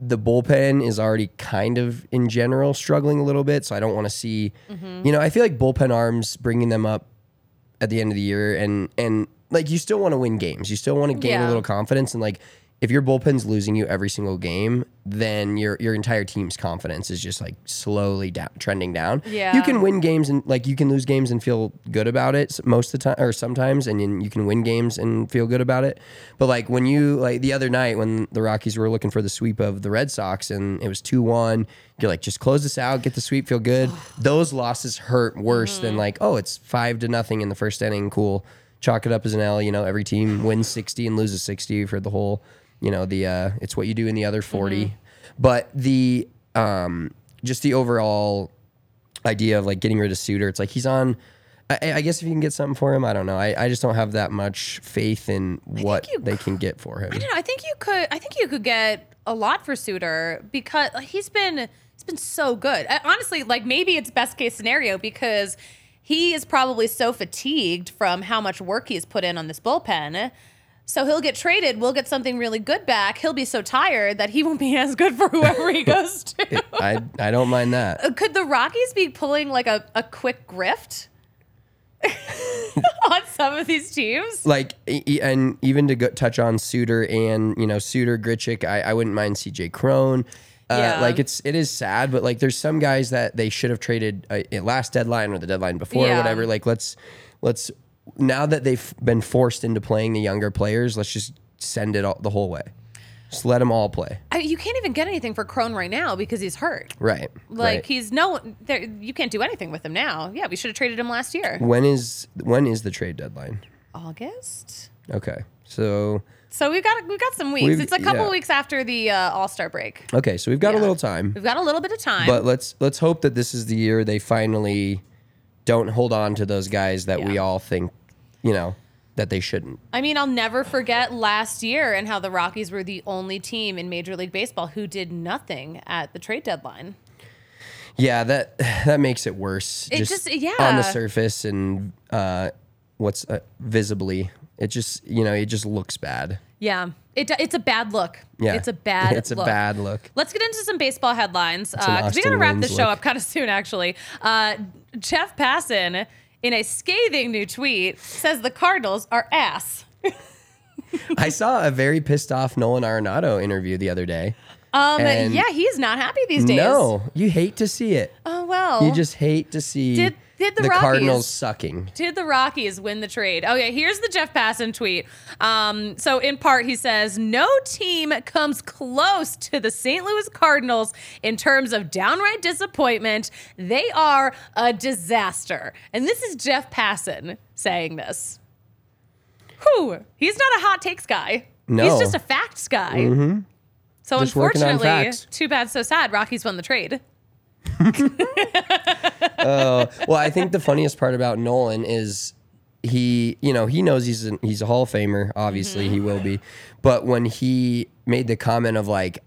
the bullpen is already kind of in general struggling a little bit, so I don't want to see. Mm-hmm. You know, I feel like bullpen arms bringing them up at the end of the year, and and like you still want to win games, you still want to gain Yeah. a little confidence, and like if your bullpen's losing you every single game, then your your entire team's confidence is just like slowly down, trending down. Yeah. you can win games and like you can lose games and feel good about it most of the time or sometimes, and then you can win games and feel good about it. But like when you like the other night when the Rockies were looking for the sweep of the Red Sox and it was two one, you're like just close this out, get the sweep, feel good. Those losses hurt worse Mm-hmm. than like oh it's five to nothing in the first inning, cool. chalk it up as an L. You know, every team wins 60 and loses 60 for the whole, you know, the, uh, it's what you do in the other 40. But the, um, just the overall idea of like getting rid of Suter, it's like he's on, I, I guess if you can get something for him, I don't know. I, I just don't have that much faith in what you they can get for him. I don't know. I think you could. I think you could get a lot for Suter because like, he's been he's been so good. Uh, Honestly, like maybe it's best case scenario because he is probably so fatigued from how much work he's put in on this bullpen. So he'll get traded. We'll get something really good back. He'll be so tired that he won't be as good for whoever he goes to. I, I don't mind that. Could the Rockies be pulling like a, a quick grift on some of these teams? like e- and even to go, touch on Suter and you know Suter Grichuk, I, I wouldn't mind C.J. Cron. Uh, Yeah. Like it's it is sad, but like there's some guys that they should have traded uh, at last deadline or the deadline before or whatever. Like let's let's now that they've been forced into playing the younger players, let's just send it all, the whole way. Just let them all play. I, you can't even get anything for Cron right now because he's hurt. Right. Like right. he's no, there, you can't do anything with him now. Yeah, we should have traded him last year. when is when is the trade deadline? August. Okay. So So we've got we've got some weeks. It's a couple yeah. weeks after the uh, All Star break. okay, so we've got a little time. We've got a little bit of time. But let's let's hope that this is the year they finally don't hold on to those guys that we all think, you know, that they shouldn't. I mean, I'll never forget last year and how the Rockies were the only team in Major League Baseball who did nothing at the trade deadline. Yeah, that that makes it worse. It just- yeah. on the surface and uh, what's uh, visibly, it just you know it just looks bad. Yeah, it, it's a bad look. Yeah, it's a bad. It's a look. bad look. Let's get into some baseball headlines because we got to wrap this show up kind of soon. Actually, uh, Jeff Passan, in a scathing new tweet, says the Cardinals are ass. I saw a very pissed off Nolan Arenado interview the other day. Um, And- yeah, he's not happy these days. No, you hate to see it. Oh well. You just hate to see Did- did the Cardinals Rockies- sucking. Did the Rockies win the trade? Oh yeah, here's the Jeff Passan tweet. Um, so in part he says, "No team comes close to the St. Louis Cardinals in terms of downright disappointment. They are a disaster." And this is Jeff Passan saying this. Whew, he's not a hot takes guy. No. he's just a facts guy. Mm-hmm. So Just unfortunately, too bad, so sad. Rockies won the trade. Well, I think the funniest part about Nolan is he, you know, he knows he's an, he's a Hall of Famer. Obviously, he will be. But when he made the comment of like,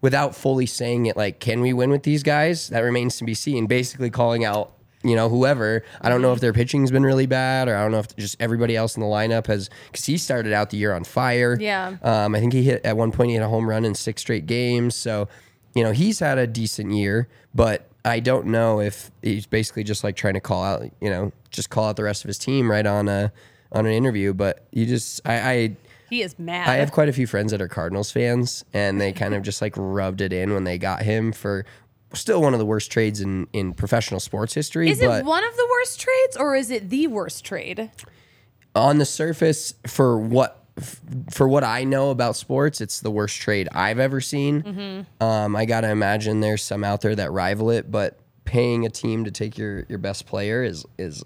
without fully saying it, like, can we win with these guys? That remains to be seen. Basically, calling out, you know, whoever. I don't know if their pitching's been really bad, or I don't know if just everybody else in the lineup has, because he started out the year on fire. Yeah. Um, I think he hit at one point he hit a home run in six straight games. So, you know, he's had a decent year, but I don't know if he's basically just like trying to call out, you know, just call out the rest of his team right on a on an interview. But you just, I, I, He is mad. I have quite a few friends that are Cardinals fans, and they kind of just like rubbed it in when they got him for still one of the worst trades in in professional sports history. is it one of the worst trades or is it the worst trade? on the surface for what f- for what I know about sports, it's the worst trade I've ever seen. Mm-hmm. Um, I gotta imagine there's some out there that rival it, but paying a team to take your your best player is is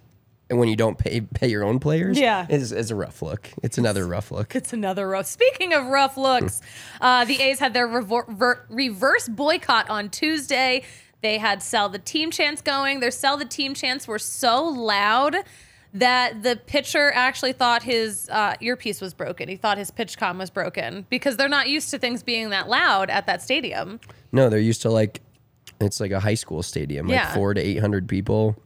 and when you don't pay pay your own players, Yeah. is is a rough look. It's another rough look. It's another rough. Speaking of rough looks, uh, the A's had their ver- reverse boycott on Tuesday. They had sell the team chants going. Their sell the team chants were so loud that the pitcher actually thought his uh, earpiece was broken. He thought his PitchCom was broken because they're not used to things being that loud at that stadium. No, they're used to like it's like a high school stadium, like Yeah. four to eight hundred people.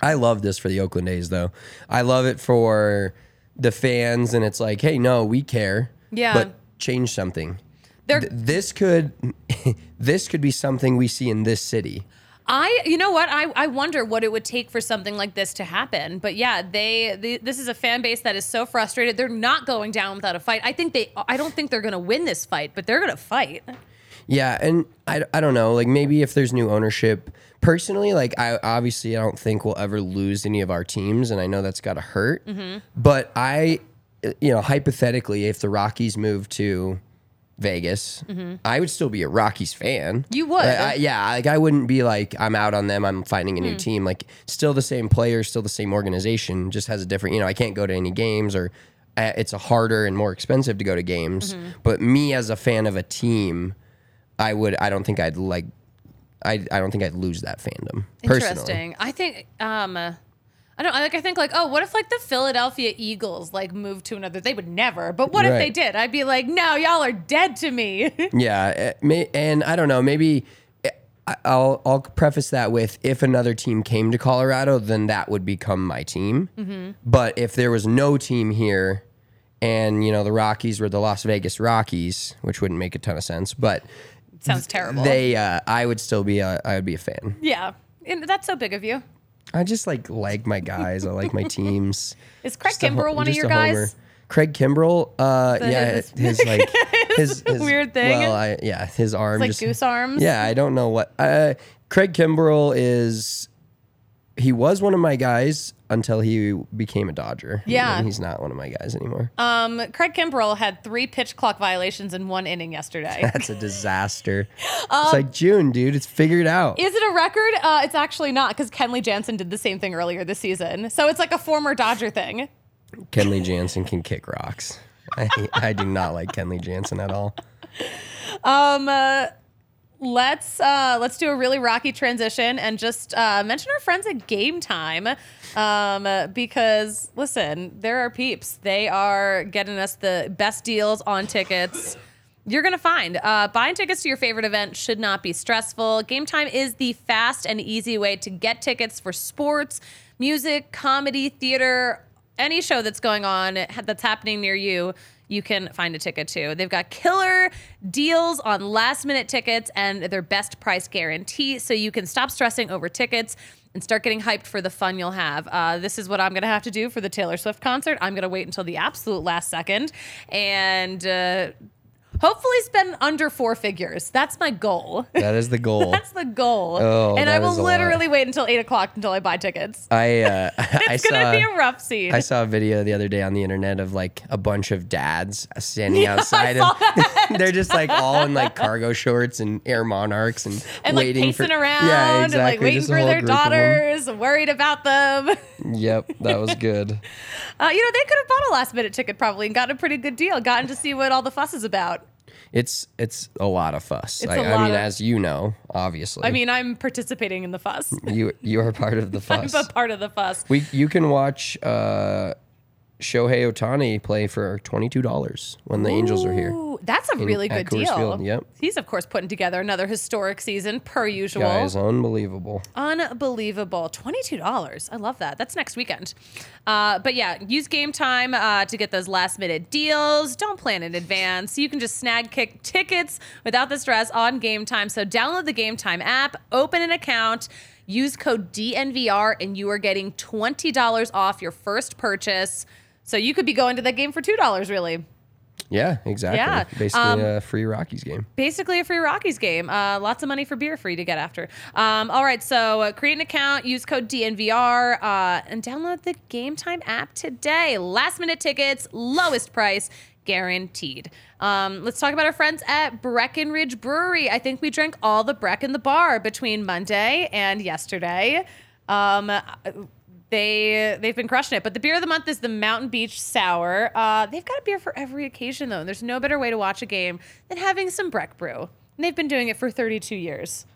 I love this for the Oakland A's though. I love it for the fans, and it's like, hey, no, we care. Yeah. But change something. They're Th- this could this could be something we see in this city. I, you know what? I, I wonder what it would take for something like this to happen. But yeah, they, they, this is a fan base that is so frustrated. They're not going down without a fight. I think they, I don't think they're going to win this fight, but they're going to fight. Yeah, and I, I don't know, like maybe if there's new ownership. Personally, like I obviously I don't think we'll ever lose any of our teams, and I know that's got to hurt. Mm-hmm. But I, you know, hypothetically, if the Rockies move to Vegas, I would still be a Rockies fan. Mm-hmm. You would. I- I- yeah, like I wouldn't be like I'm out on them. I'm finding a new team. Like still the same players, still the same organization, just has a different. You know, I can't go to any games or uh, it's a harder and more expensive to go to games. Mm-hmm. But me as a fan of a team, I would. I don't think I'd like. I I don't think I'd lose that fandom. Personally. Interesting. I think um I don't I like I think like, oh, what if like the Philadelphia Eagles like moved to another they would never. But what if they did? I'd be like, "No, y'all are dead to me." Yeah, may, and I don't know. Maybe I- I'll I'll preface that with if another team came to Colorado, then that would become my team. Mm-hmm. But if there was no team here, and you know the Rockies were the Las Vegas Rockies, which wouldn't make a ton of sense, but Sounds terrible. they uh, I would still be a I would be a fan. yeah. And that's so big of you. I just like like my guys. I like my teams. Is Craig Just a Kimbrel one of your a homer. guys? Craig Kimbrel, uh, The- yeah, his- his, like his, his weird thing? Well, I, yeah, his arm like just goose arms? Yeah, I don't know what. Uh, Craig Kimbrel is. He was one of my guys until he became a Dodger. Yeah. he's not one of my guys anymore. Um, Craig Kimbrel had three pitch clock violations in one inning yesterday. That's a disaster. Um, it's like June, dude. It's figured out. Is it a record? Uh, it's actually not because Kenley Jansen did the same thing earlier this season. So it's like a former Dodger thing. Kenley Jansen can kick rocks. I, I do not like Kenley Jansen at all. Um, uh, let's uh, let's do a really rocky transition and just uh, mention our friends at Gametime, um, because listen, there are peeps. They are getting us the best deals on tickets. You're gonna find uh, buying tickets to your favorite event should not be stressful. Gametime is the fast and easy way to get tickets for sports, music, comedy, theater, any show that's going on that's happening near you, you can find a ticket to. They've got killer deals on last minute tickets and their best price guarantee, so you can stop stressing over tickets and start getting hyped for the fun you'll have. Uh, this is what I'm going to have to do for the Taylor Swift concert. I'm going to wait until the absolute last second and. Uh, Hopefully, spend under four figures. That's my goal. That is the goal. That's the goal. Oh, and I will a lot. literally wait until eight o'clock until I buy tickets. I uh, I It's gonna saw be a rough scene. I saw a video the other day on the internet of like a bunch of dads standing outside saw and they're just like all in like cargo shorts and air monarchs and, and like waiting pacing for around yeah and exactly like waiting just for their group of 'em. daughters, worried about them. Yep, that was good. Uh, you know, they could have bought a last minute ticket probably and gotten a pretty good deal, gotten to see what all the fuss is about. It's it's a lot of fuss. I I mean, of- as you know, obviously. I mean, I'm participating in the fuss. you you are part of the fuss. I'm a part of the fuss. we you can watch uh, Shohei Ohtani play for twenty two dollars when the Angels are here. That's a really good deal. Field, yep. He's of course putting together another historic season per usual. Guy is unbelievable. Unbelievable. $22. I love that. That's next weekend. Uh, but yeah, use Gametime uh, to get those last minute deals. Don't plan in advance. You can just snag kick tickets without the stress on Gametime. So download the Gametime app, open an account, use code DNVR, and you are getting $20 off your first purchase. So you could be going to that game for $2, really. Yeah, exactly. Yeah, Basically um, a free Rockies game. basically a free Rockies game. Uh, lots of money for beer free to get after. Um, all right, so uh, create an account, use code DNVR, uh, and download the Gametime app today. Last minute tickets, lowest price. Guaranteed. Um, let's talk about our friends at Breckenridge Brewery. I think we drank all the Breck in the bar between Monday and yesterday. Um, they they've been crushing it. But the beer of the month is the Mountain Beach Sour. Uh, they've got a beer for every occasion though. And there's no better way to watch a game than having some Breck Brew. And they've been doing it for 32 years.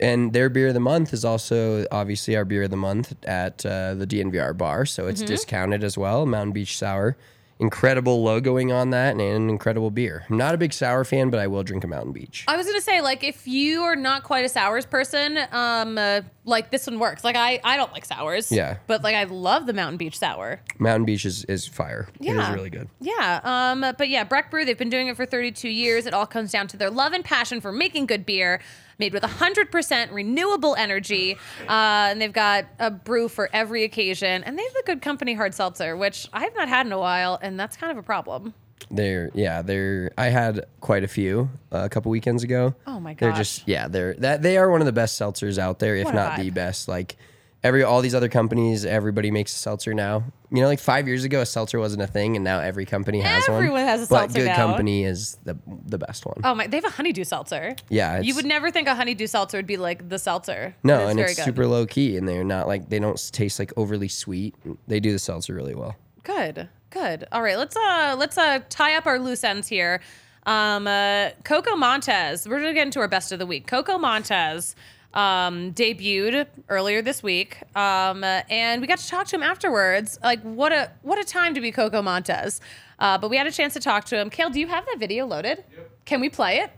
And their beer of the month is also obviously our beer of the month at uh, the DNVR bar, so Mm-hmm. it's discounted as well. Mountain Beach Sour, incredible logoing on that, and an incredible beer. I'm not a big sour fan, but I will drink a Mountain Beach. I was gonna say like if you are not quite a sours person, um, uh, like this one works. Like I I don't like sours. Yeah. But like I love the Mountain Beach Sour. Mountain Beach is, is fire. It Yeah. is really good. Yeah. Um, but yeah, Breck Brew, they've been doing it for 32 years. It all comes down to their love and passion for making good beer made with 100% renewable energy. Uh, and they've got a brew for every occasion. And they have a good company hard seltzer, which I have not had in a while. And that's kind of a problem. They're yeah, they're I had quite a few uh, a couple weekends ago. Oh my god. They're just yeah, they're that they are one of the best seltzers out there, if What not the best. Like every all these other companies, everybody makes a seltzer now. You know, like five years ago, a seltzer wasn't a thing, and now every company has one. Everyone has a but seltzer Good now. Company is the the best one. Oh my, they have a honeydew seltzer. Yeah, you would never think a honeydew seltzer would be like the seltzer. no, but and very it's good. super low key, and they're not like they don't taste like overly sweet. They do the seltzer really well. Good, good. All right, let's uh let's uh tie up our loose ends here. Um, uh, Coco Montes. We're gonna get into our best of the week. Coco Montes um, debuted earlier this week, um, and we got to talk to him afterwards. Like, what a what a time to be Coco Montes. Uh, but we had a chance to talk to him. Kale, do you have that video loaded? Can we play it?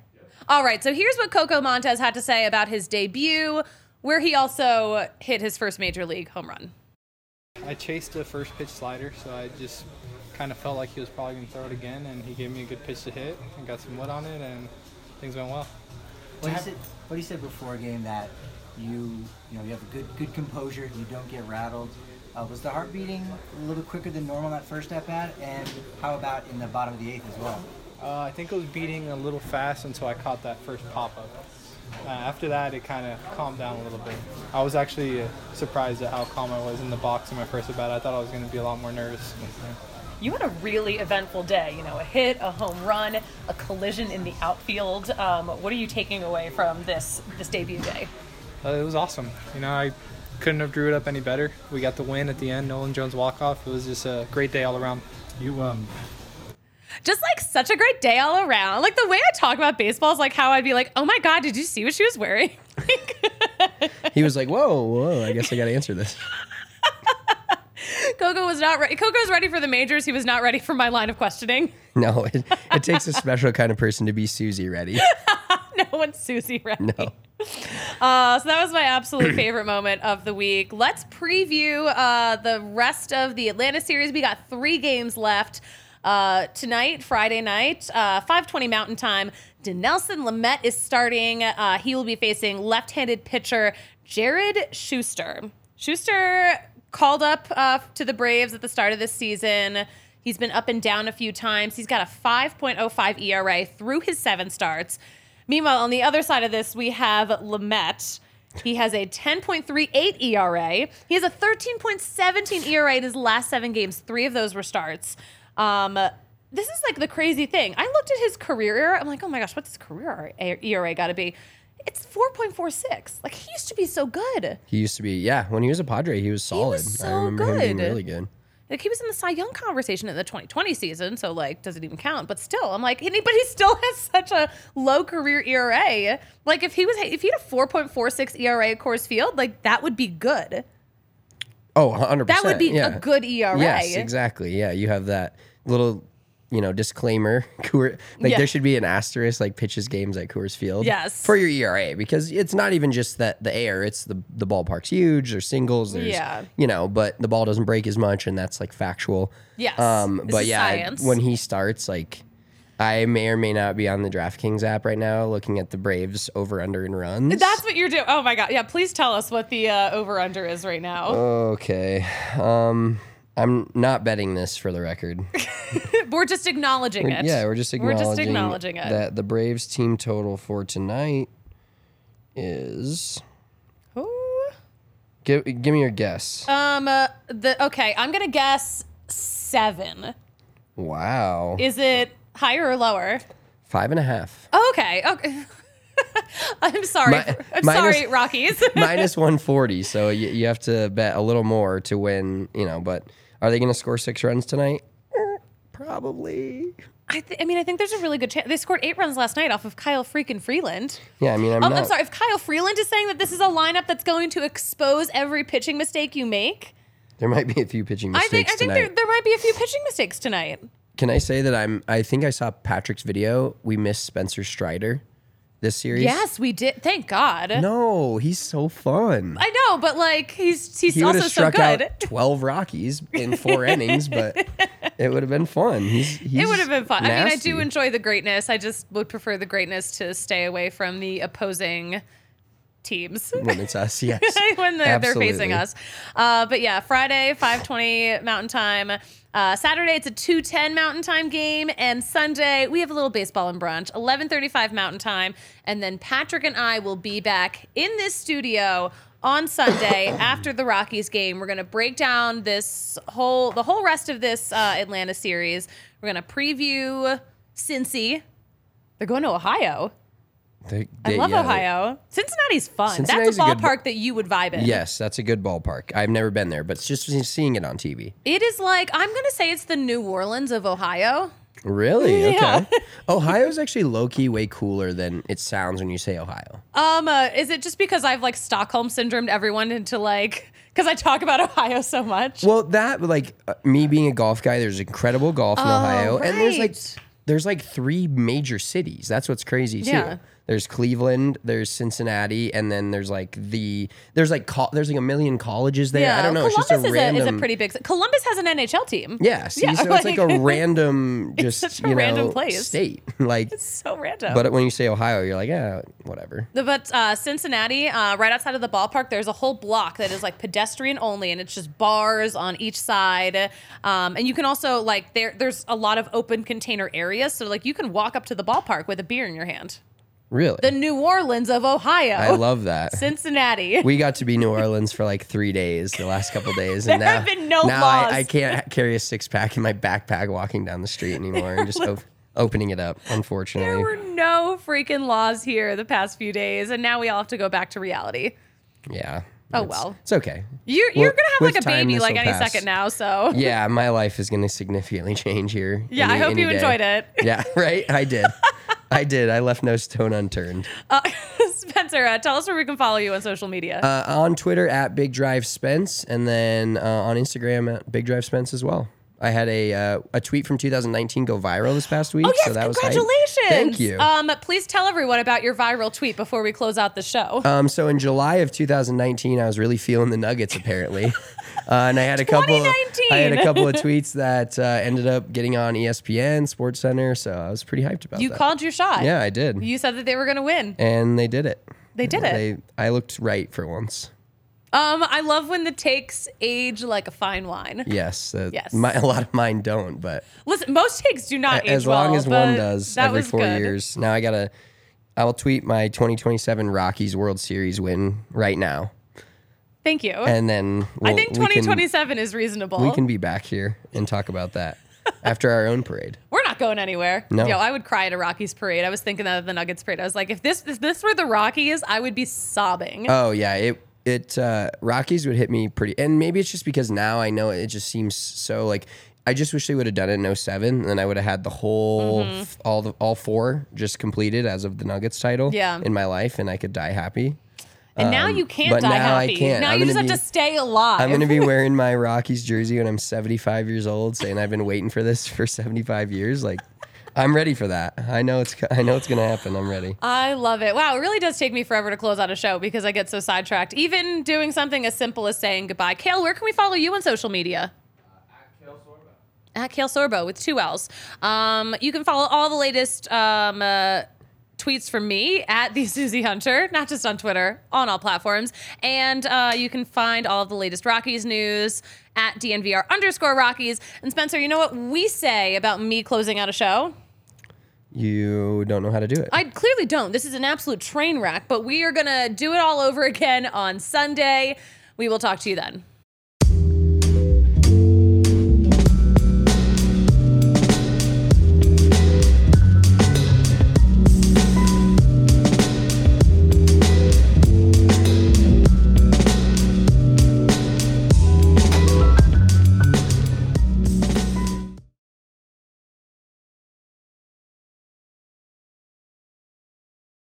All right. So here's what Coco Montes had to say about his debut, where he also hit his first major league home run. I chased a first pitch slider, so I just kind of felt like he was probably going to throw it again, and he gave me a good pitch to hit and got some wood on it, and things went well. What he said, what he said before a game that you you know you have a good good composure, you don't get rattled. Uh, was the heart beating a little quicker than normal that first at bat? And how about in the bottom of the eighth as well? Uh, I think it was beating a little fast until I caught that first pop up. Uh, after that, it kind of calmed down a little bit. I was actually uh, surprised at how calm I was in the box in my first at bat. I thought I was going to be a lot more nervous. You had a really eventful day. You know, a hit, a home run, a collision in the outfield. Um, what are you taking away from this this debut day? Uh, it was awesome. You know, I couldn't have drew it up any better. We got the win at the end, Nolan Jones walk off. It was just a great day all around. You um, Just like such a great day all around. Like the way I talk about baseball is like how I'd be like, oh my god, did you see what she was wearing? He was like, "Whoa, whoa! I guess I got to answer this." Coco was not ready. Coco was ready for the majors. He was not ready for my line of questioning. No, it, it takes a special kind of person to be Suzie ready. no one's Suzie ready. No. Uh, so that was my absolute favorite moment of the week. Let's preview uh, the rest of the Atlanta series. We got three games left uh, tonight, Friday night, uh, 5:20 Mountain Time. Dinelson Lamet is starting. Uh, he will be facing left-handed pitcher Jared Schuster. Schuster called up uh, to the Braves at the start of this season. He's been up and down a few times. He's got a 5.05 ERA through his seven starts. Meanwhile, on the other side of this, we have Lamet. He has a 10.38 ERA. He has a 13.17 ERA in his last seven games. Three of those were starts. Um, this is like the crazy thing. I looked at his career ERA. I'm like, oh my gosh, what's his career ERA got to be? It's 4.46. Like he used to be so good. He used to be, yeah. When he was a Padre, he was solid. so I remember him being good. really good. Like he was in the Cy Young conversation in the 2020 season, so like does it even count? But still, I'm like, he- he still has such a low career ERA. Like if he was if he had a 4.46 ERA at Coors Field, like that would be good. Oh, 100%. That would be yeah. a good ERA. Yes, exactly. Yeah, you have that little, you know, disclaimer. Coor, like Yeah. there should be an asterisk like pitches games at Coors Field. Yes. For your ERA because it's not even just that the air, it's the the ballpark's huge, there's singles, there's Yeah. you know, but the ball doesn't break as much and that's like factual. Yes. Um This but yeah, science. when he starts like I may or may not be on the DraftKings app right now looking at the Braves over under and runs. That's what you're doing. Oh my god. Yeah, please tell us what the uh, over under is right now. Okay. Um I'm not betting this for the record. we're just acknowledging it. Yeah, we're just acknowledging, it. We're just acknowledging it. that the Braves team total for tonight is. Ooh. Give give me your guess. Um uh, the okay, I'm going to guess 7. wow, Is it higher or lower? five and a half. Oh, okay. Okay. I'm sorry. Mi- I'm minus- sorry, Rockies. Minus one forty, so you, you have to bet a little more to win. You know, but are they going to score six runs tonight? Probably. I, th- I mean, I think there's a really good chance. They scored eight runs last night off of Kyle freaking Freeland. Yeah, I mean, I'm Oh, not. I'm sorry. If Kyle Freeland is saying that this is a lineup that's going to expose every pitching mistake you make, There might be a few pitching I mistakes think I think there, there might be a few pitching mistakes tonight. Can I say that I'm? I think I saw Patrick's video. We missed Spencer Strider this series. Yes, we did. Thank God. No, he's so fun. I know, but like he's he's he also have so good. out 12 Rockies in four innings, but it would have been fun. He's, he's it would have been fun. I mean, I do enjoy the greatness. I just would prefer the greatness to stay away from the opposing teams. when it's us, yes. when they're, they're facing us. Uh, but yeah, Friday, 520 Mountain Time. Uh, Saturday, it's a 210 Mountain Time game. And Sunday, we have a little baseball and brunch, 1135 Mountain Time. And then Patrick and I will be back in this studio on Sunday after the Rockies game. We're going to break down this whole, the whole rest of this uh, Atlanta series. We're going to preview Cincy. They're going to Ohio. They- I love yeah, they- Ohio. Cincinnati's fun. Cincinnati's a That's a ballpark that you would vibe in. Yes, that's a good ballpark. I've never been there, but it's just seeing it on TV. It is like I'm gonna say it's the New Orleans of Ohio. Really? Yeah. Okay. Ohio's actually low key way cooler than it sounds when you say Ohio. Um, uh, is it just because I've like Stockholm syndromed everyone into like because I talk about Ohio so much? Well, that like uh, me being a golf guy, there's incredible golf in Ohio, and there's like Oh, there's like three major cities. That's what's crazy too. Yeah. There's Cleveland, there's Cincinnati, and then there's like the there's like co- there's like a million colleges there. I don't know. Columbus it's just a is, random. a, is a pretty big. Columbus has an NHL team. yeah. See, Yeah, so it's like a random, just a you know, random place. state. like, it's So random. but when you say Ohio, you're like, yeah, whatever. But uh, Cincinnati, uh, right outside of the ballpark, there's a whole block that is like pedestrian only, and it's just bars on each side. Um, and you can also like there. There's a lot of open container areas, so like you can walk up to the ballpark with a beer in your hand. Really, The New Orleans of Ohio. I love that. Cincinnati. we got to be New Orleans for like three days, the last couple days, and There now, have been no now laws. I, I can't carry a six pack in my backpack walking down the street anymore, and just op- opening it up. Unfortunately. There were no freaking laws here the past few days, and now we all have to go back to reality. yeah. Oh, It's- well. it's okay. You're, you're gonna have like a time, baby like any pass. second now, so Yeah, my life is going to significantly change here. Yeah, I hope you day. enjoyed it. Yeah, right. I did. I did. I left no stone unturned. uh, Spencer, uh, tell us where we can follow you on social media. Uh, on Twitter at Big Drive Spence, and then uh, on Instagram at Big Drive Spence as well. I had a uh, a tweet from 2019 go viral this past week. oh yes, so that was hype. congratulations! Thank you. Um, please tell everyone about your viral tweet before we close out the show. Um, so in July of 2019, I was really feeling the Nuggets apparently, uh, and I had a couple. I had a couple of tweets that uh, ended up getting on ESPN, SportsCenter. So I was pretty hyped about you that. called your shot. Yeah, I did, You said that they were gonna win. and they did it. They did it. They, I looked right for once. Um, I love when the takes age like a fine wine. Yes. Uh, Yes. My, a lot of mine don't, but Listen, most takes do not age as long well, as one does every four good. years. Now I gotta. I will tweet my 2027 Rockies World Series win right now, Thank you. and then I we'll- think we can- 2027 is reasonable. we can be back here and talk about that after our own parade. We're not going anywhere. No. Yo, I would cry at a Rockies parade. I was thinking that at the Nuggets parade. I was like, if this if this were the Rockies, I would be sobbing. Oh yeah, it it uh, Rockies would hit me pretty, and maybe it's just because now I know it just seems so like. I just wish they would have done it in 07, and then I would have had the whole f- all the all four just completed as of the Nuggets title Yeah. in my life, and I could die happy. and now you can't um, but die now I can't. Now I'm you just gonna have to stay alive. I'm gonna be wearing my Rockies jersey when I'm 75 years old, saying I've been waiting for this for 75 years. Like, I'm ready for that. I know it's I know it's gonna happen. I'm ready. I love it. Wow, it really does take me forever to close out a show because I get so sidetracked. Even doing something as simple as saying goodbye. Kale, where can we follow you on social media? At Kale Sorbo with two L's. Um, you can follow all the latest um, uh, tweets from me at the Suzie Hunter, not just on Twitter, on all platforms. And uh, you can find all of the latest Rockies news at DNVR underscore Rockies. And Spencer, you know what we say about me closing out a show? You don't know how to do it. I clearly don't. This is an absolute train wreck, but we are going to do it all over again on Sunday. We will talk to you then.